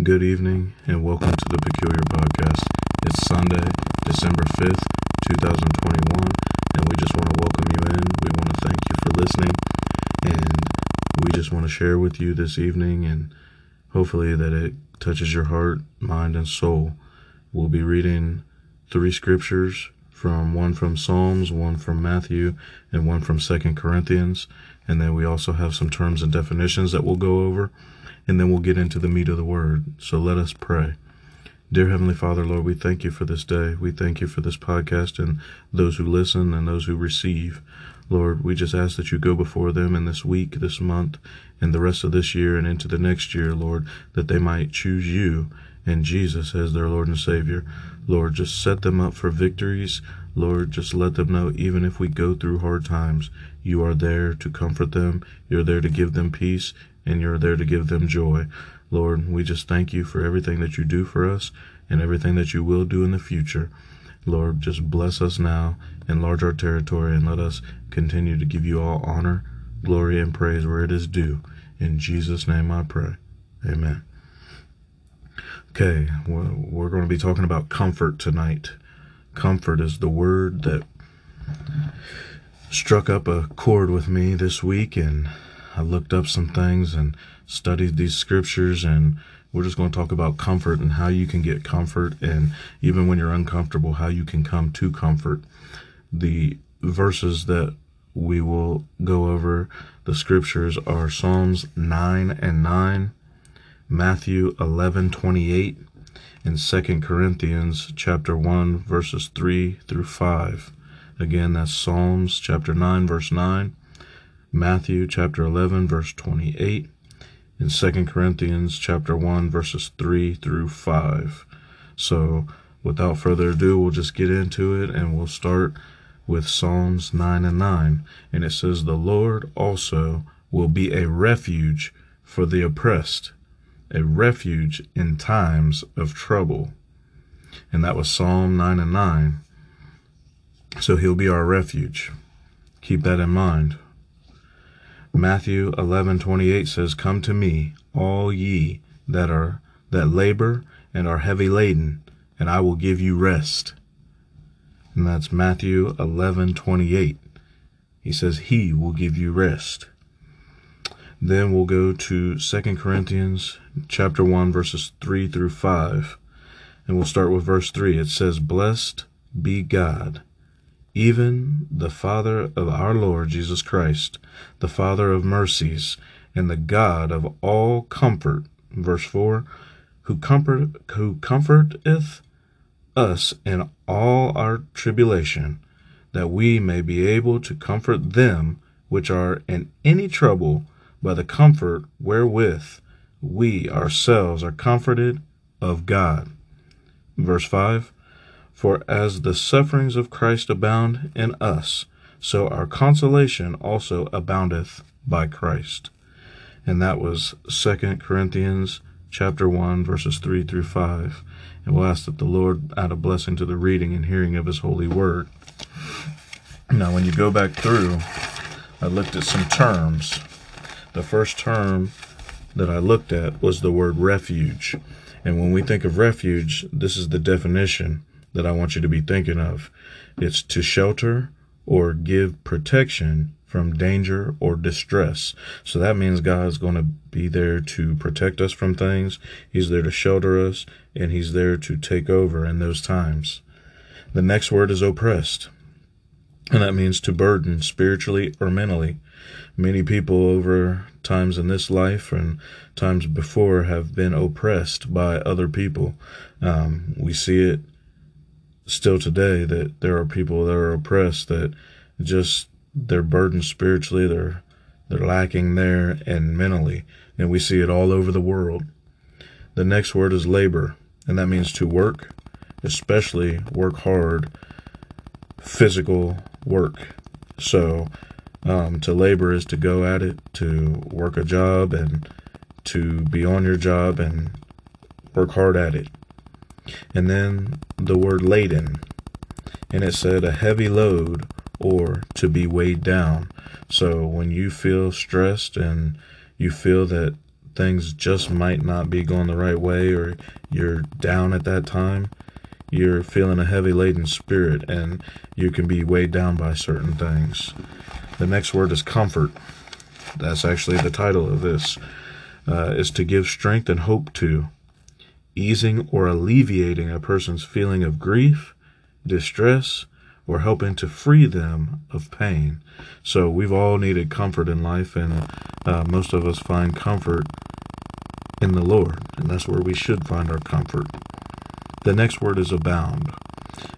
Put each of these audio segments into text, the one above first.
Good evening and welcome to the Peculiar Podcast. It's Sunday, December 5th, 2021, and we just want to welcome you in. We want to thank you for listening, and we just want to share with you this evening and hopefully that it touches your heart, mind, and soul. We'll be reading three scriptures from one from Psalms, one from Matthew, and one from Second Corinthians. And then we also have some terms and definitions that we'll go over and then we'll get into the meat of the word. So let us pray. Dear Heavenly Father, Lord, we thank you for this day. We thank you for this podcast and those who listen and those who receive. Lord, we just ask that you go before them in this week, this month, and the rest of this year and into the next year, Lord, that they might choose you and Jesus as their Lord and Savior. Lord, just set them up for victories. Lord, just let them know even if we go through hard times, you are there to comfort them. You're there to give them peace and you're there to give them joy. Lord, we just thank you for everything that you do for us and everything that you will do in the future. Lord, just bless us now, enlarge our territory, and let us continue to give you all honor, glory, and praise where it is due. In Jesus' name I pray. Amen. Okay, we're going to be talking about comfort tonight. Comfort is the word that struck up a chord with me this week, and I looked up some things and studied these scriptures, and we're just going to talk about comfort and how you can get comfort, and even when you're uncomfortable, how you can come to comfort. The verses that we will go over, the scriptures are Psalms 9 and 9, Matthew 11 28, and 2 Corinthians chapter 1, verses 3 through 5. Again, that's Psalms chapter 9, verse 9, Matthew chapter 11 verse 28 and 2 Corinthians chapter 1 verses 3 through 5. So, without further ado, we'll just get into it and we'll start with Psalms 9 and 9. And it says, The Lord also will be a refuge for the oppressed, a refuge in times of trouble. And that was Psalm 9 and 9. So he'll be our refuge. Keep that in mind. Matthew 11:28 says, "Come to me, all ye that are that labor and are heavy laden, and I will give you rest." And that's Matthew 11:28. He says he will give you rest. Then we'll go to 2 Corinthians chapter 1 verses 3 through 5. And we'll start with verse 3. It says, "Blessed be God, even the Father of our Lord Jesus Christ, the Father of mercies, and the God of all comfort. Verse 4 Who, comfort, who comforteth us in all our tribulation, that we may be able to comfort them which are in any trouble by the comfort wherewith we ourselves are comforted of God. Verse 5 for as the sufferings of Christ abound in us, so our consolation also aboundeth by Christ. And that was 2 Corinthians chapter 1 verses 3 through 5. And we'll ask that the Lord add a blessing to the reading and hearing of his holy word. Now when you go back through, I looked at some terms. The first term that I looked at was the word refuge. And when we think of refuge, this is the definition that I want you to be thinking of. It's to shelter or give protection from danger or distress. So that means God is going to be there to protect us from things. He's there to shelter us and he's there to take over in those times. The next word is oppressed. And that means to burden spiritually or mentally. Many people over times in this life and times before have been oppressed by other people. Um, we see it still today that there are people that are oppressed that just they're burdened spiritually they're they're lacking there and mentally. And we see it all over the world. The next word is labor and that means to work especially work hard physical work. So um, to labor is to go at it to work a job and to be on your job and work hard at it and then the word laden. And it said a heavy load or to be weighed down. So when you feel stressed and you feel that things just might not be going the right way or you're down at that time, you're feeling a heavy laden spirit and you can be weighed down by certain things. The next word is comfort. That's actually the title of this. Uh, is to give strength and hope to, easing or alleviating a person's feeling of grief, distress, or helping to free them of pain. So we've all needed comfort in life, and uh, most of us find comfort in the Lord, and that's where we should find our comfort. The next word is abound,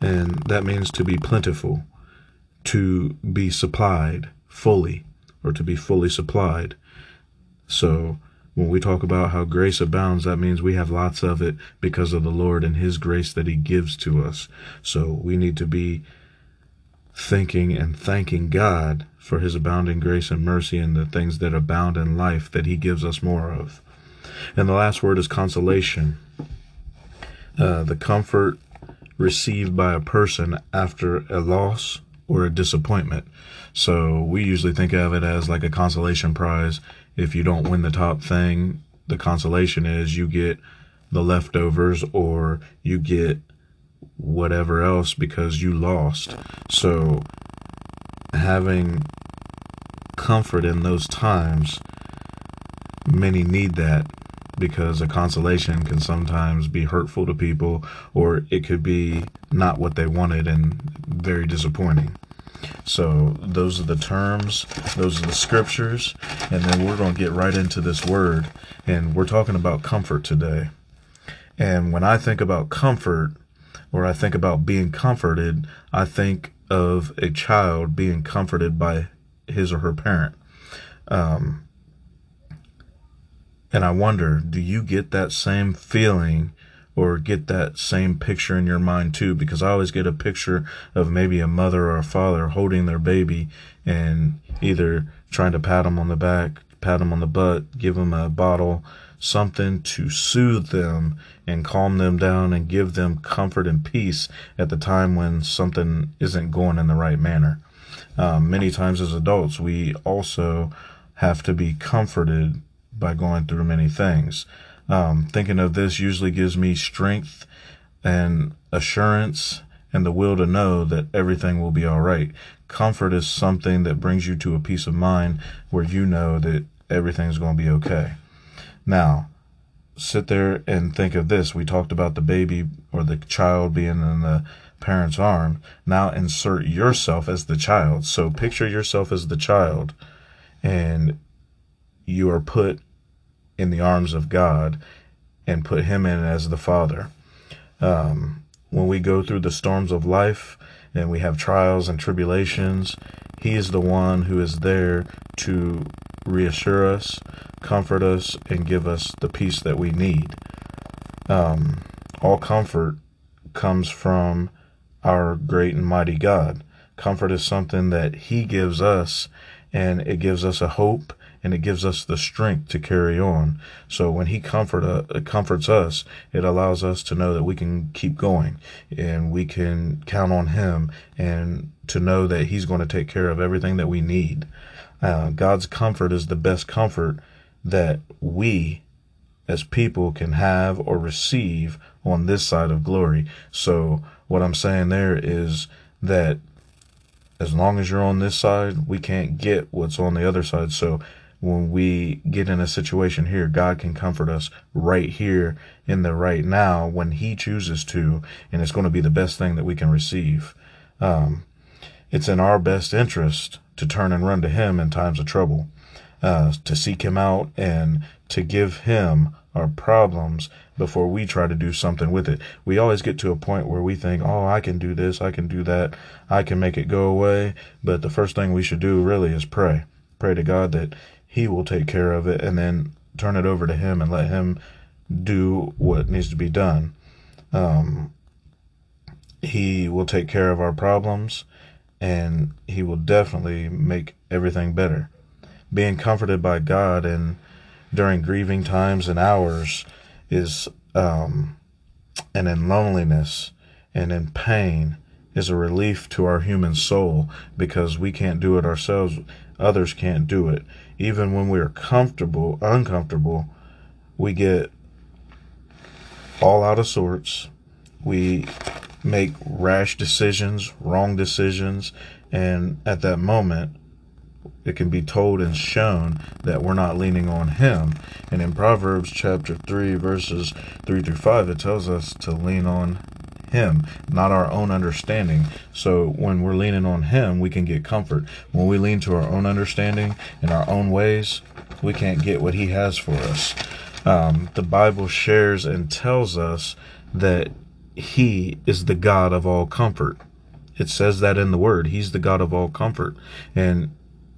and that means to be plentiful, to be supplied fully, or to be fully supplied. So when we talk about how grace abounds, that means we have lots of it because of the Lord and His grace that He gives to us. So we need to be thinking and thanking God for His abounding grace and mercy and the things that abound in life that He gives us more of. And the last word is consolation. Uh, the comfort received by a person after a loss or a disappointment. So we usually think of it as like a consolation prize. If you don't win the top thing, the consolation is you get the leftovers or you get whatever else because you lost. So having comfort in those times, many need that because a consolation can sometimes be hurtful to people or it could be not what they wanted and very disappointing. So those are the terms, those are the scriptures, and then we're going to get right into this word. And we're talking about comfort today. And when I think about comfort, or I think about being comforted, I think of a child being comforted by his or her parent. Um, and I wonder, do you get that same feeling or get that same picture in your mind too, because I always get a picture of maybe a mother or a father holding their baby and either trying to pat them on the back, pat them on the butt, give them a bottle, something to soothe them and calm them down and give them comfort and peace at the time when something isn't going in the right manner. Um, many times as adults, we also have to be comforted by going through many things. Um, thinking of this usually gives me strength and assurance and the will to know that everything will be all right. Comfort is something that brings you to a peace of mind where you know that everything's going to be okay. Now, sit there and think of this. We talked about the baby or the child being in the parent's arm. Now insert yourself as the child. So picture yourself as the child and you are put in the arms of God and put him in as the Father. Um, when we go through the storms of life and we have trials and tribulations, he is the one who is there to reassure us, comfort us, and give us the peace that we need. Um, all comfort comes from our great and mighty God. Comfort is something that He gives us, and it gives us a hope and it gives us the strength to carry on. So when He comfort uh, comforts us, it allows us to know that we can keep going and we can count on Him and to know that He's going to take care of everything that we need. Uh, God's comfort is the best comfort that we as people can have or receive on this side of glory. So what I'm saying there is that as long as you're on this side, we can't get what's on the other side. So when we get in a situation here, God can comfort us right here in the right now when He chooses to, and it's going to be the best thing that we can receive. Um, it's in our best interest to turn and run to Him in times of trouble, uh, to seek Him out and to give Him our problems before we try to do something with it. We always get to a point where we think, oh, I can do this, I can do that, I can make it go away. But the first thing we should do really is pray. Pray to God that he will take care of it and then turn it over to him and let him do what needs to be done. Um, he will take care of our problems and he will definitely make everything better. Being comforted by God and during grieving times and hours is, um, and in loneliness and in pain is a relief to our human soul because we can't do it ourselves. Others can't do it even when we are comfortable, uncomfortable, we get all out of sorts. We make rash decisions, wrong decisions, and at that moment, it can be told and shown that we're not leaning on Him. And in Proverbs chapter 3, verses 3 through 5, it tells us to lean on Him, not our own understanding. So when we're leaning on Him, we can get comfort. When we lean to our own understanding and our own ways, we can't get what He has for us. Um, the Bible shares and tells us that He is the God of all comfort. It says that in the Word. He's the God of all comfort. And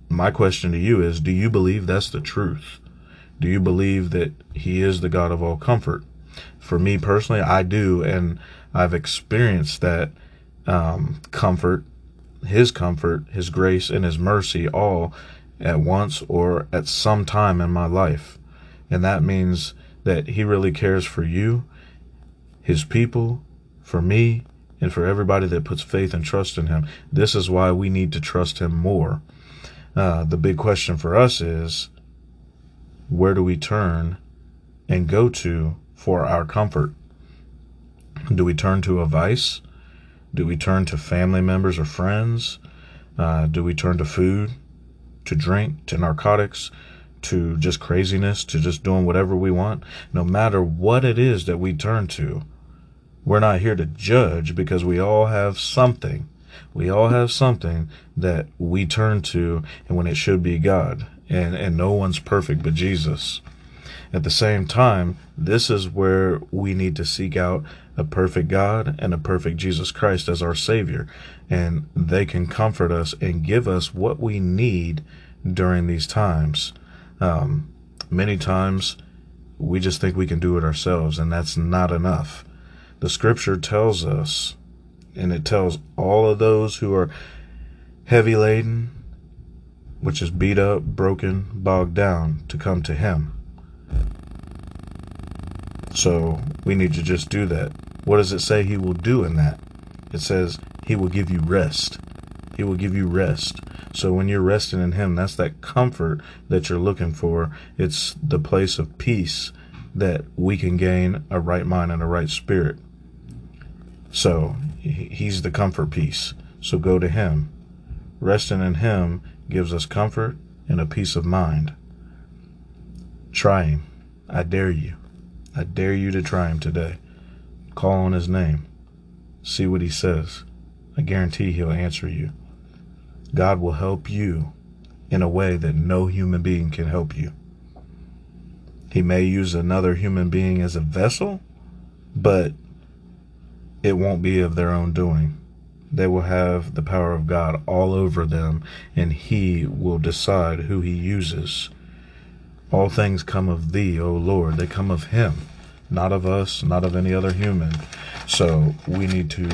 my question to you is do you believe that's the truth? Do you believe that He is the God of all comfort? For me personally, I do, and I've experienced that um, comfort, His comfort, His grace, and His mercy all at once or at some time in my life. And that means that He really cares for you, His people, for me, and for everybody that puts faith and trust in Him. This is why we need to trust Him more. Uh, the big question for us is where do we turn and go to for our comfort? Do we turn to a vice? Do we turn to family members or friends? Uh, do we turn to food, to drink, to narcotics, to just craziness, to just doing whatever we want? No matter what it is that we turn to, we're not here to judge because we all have something we all have something that we turn to and when it should be God. And, and no one's perfect but Jesus. At the same time, this is where we need to seek out a perfect God and a perfect Jesus Christ as our Savior. And they can comfort us and give us what we need during these times. Um, many times, we just think we can do it ourselves, and that's not enough. The scripture tells us and it tells all of those who are heavy laden, which is beat up, broken, bogged down, to come to Him. So we need to just do that. What does it say He will do in that? It says He will give you rest. He will give you rest. So when you're resting in Him, that's that comfort that you're looking for. It's the place of peace that we can gain a right mind and a right spirit. So He's the comfort piece. So go to Him. Resting in Him gives us comfort and a peace of mind. Try Him. I dare you. I dare you to try Him today. Call on His name. See what He says. I guarantee He'll answer you. God will help you in a way that no human being can help you. He may use another human being as a vessel, but it won't be of their own doing. They will have the power of God all over them, and He will decide who He uses. All things come of Thee, O Lord. They come of Him, not of us, not of any other human. So we need to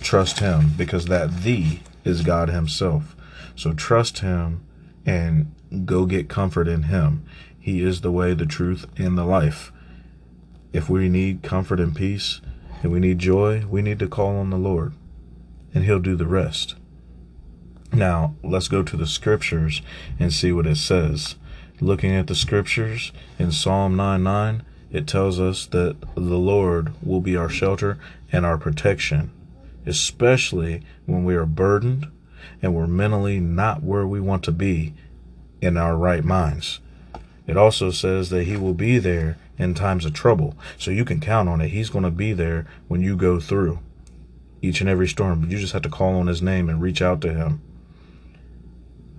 trust Him because that Thee is God Himself. So trust Him and go get comfort in Him. He is the way, the truth, and the life. If we need comfort and peace, and we need joy, we need to call on the Lord, and He'll do the rest. Now, let's go to the scriptures and see what it says. Looking at the scriptures in Psalm 9 9, it tells us that the Lord will be our shelter and our protection, especially when we are burdened and we're mentally not where we want to be in our right minds. It also says that He will be there in times of trouble. So you can count on it. He's going to be there when you go through each and every storm. You just have to call on his name and reach out to him.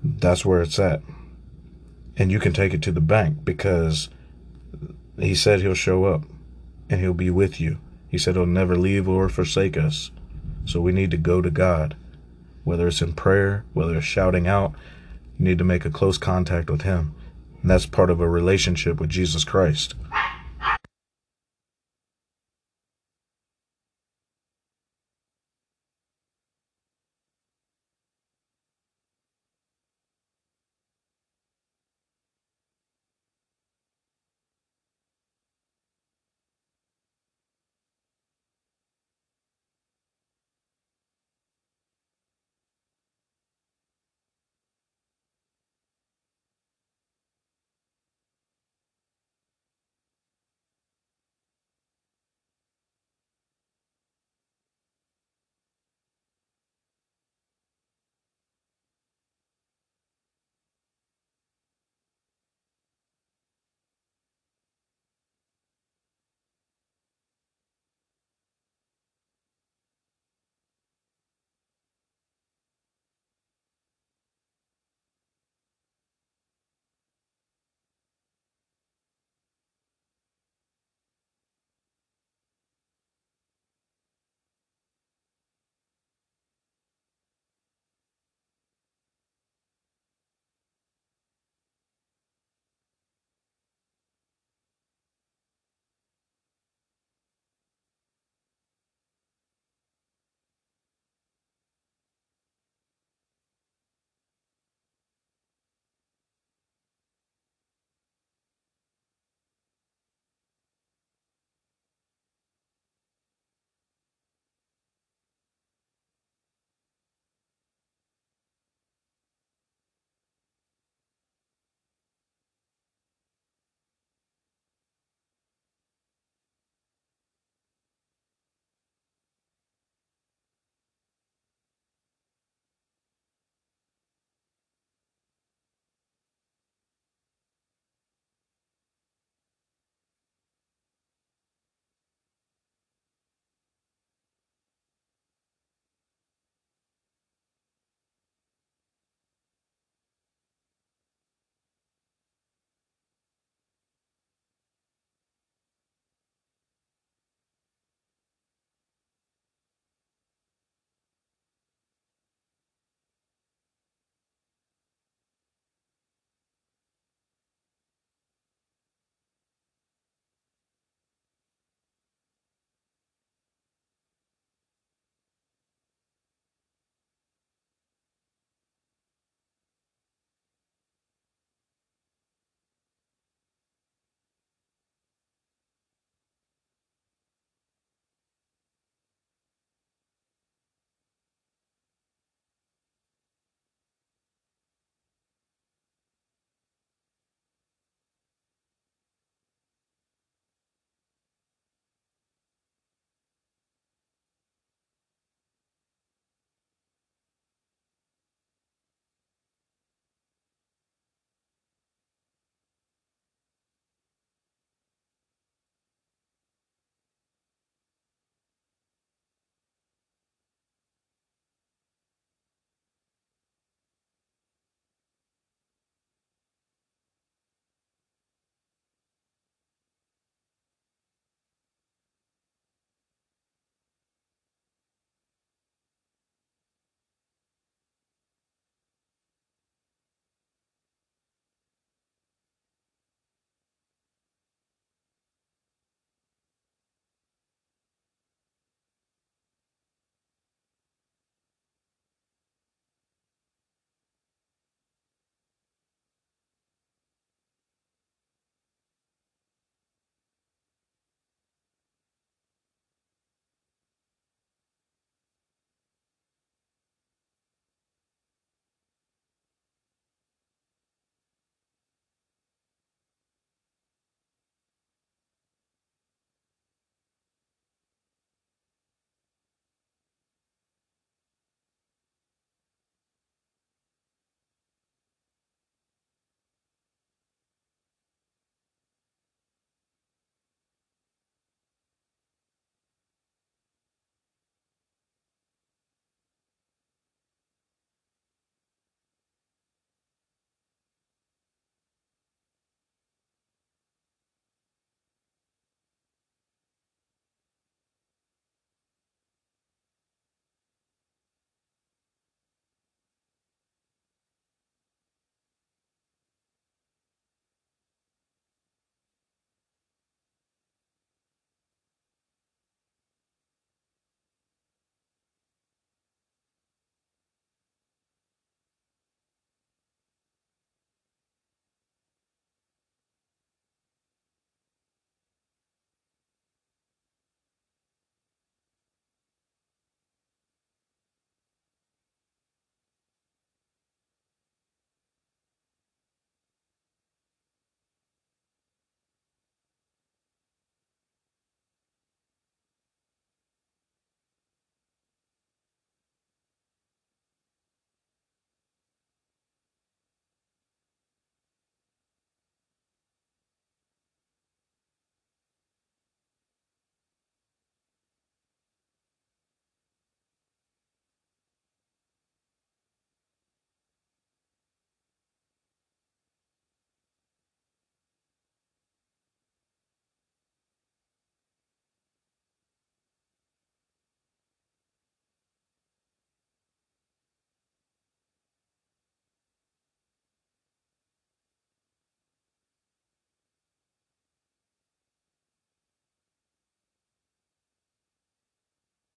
That's where it's at. And you can take it to the bank because he said he'll show up and he'll be with you. He said he'll never leave or forsake us. So we need to go to God. Whether it's in prayer, whether it's shouting out, you need to make a close contact with him. And that's part of a relationship with Jesus Christ.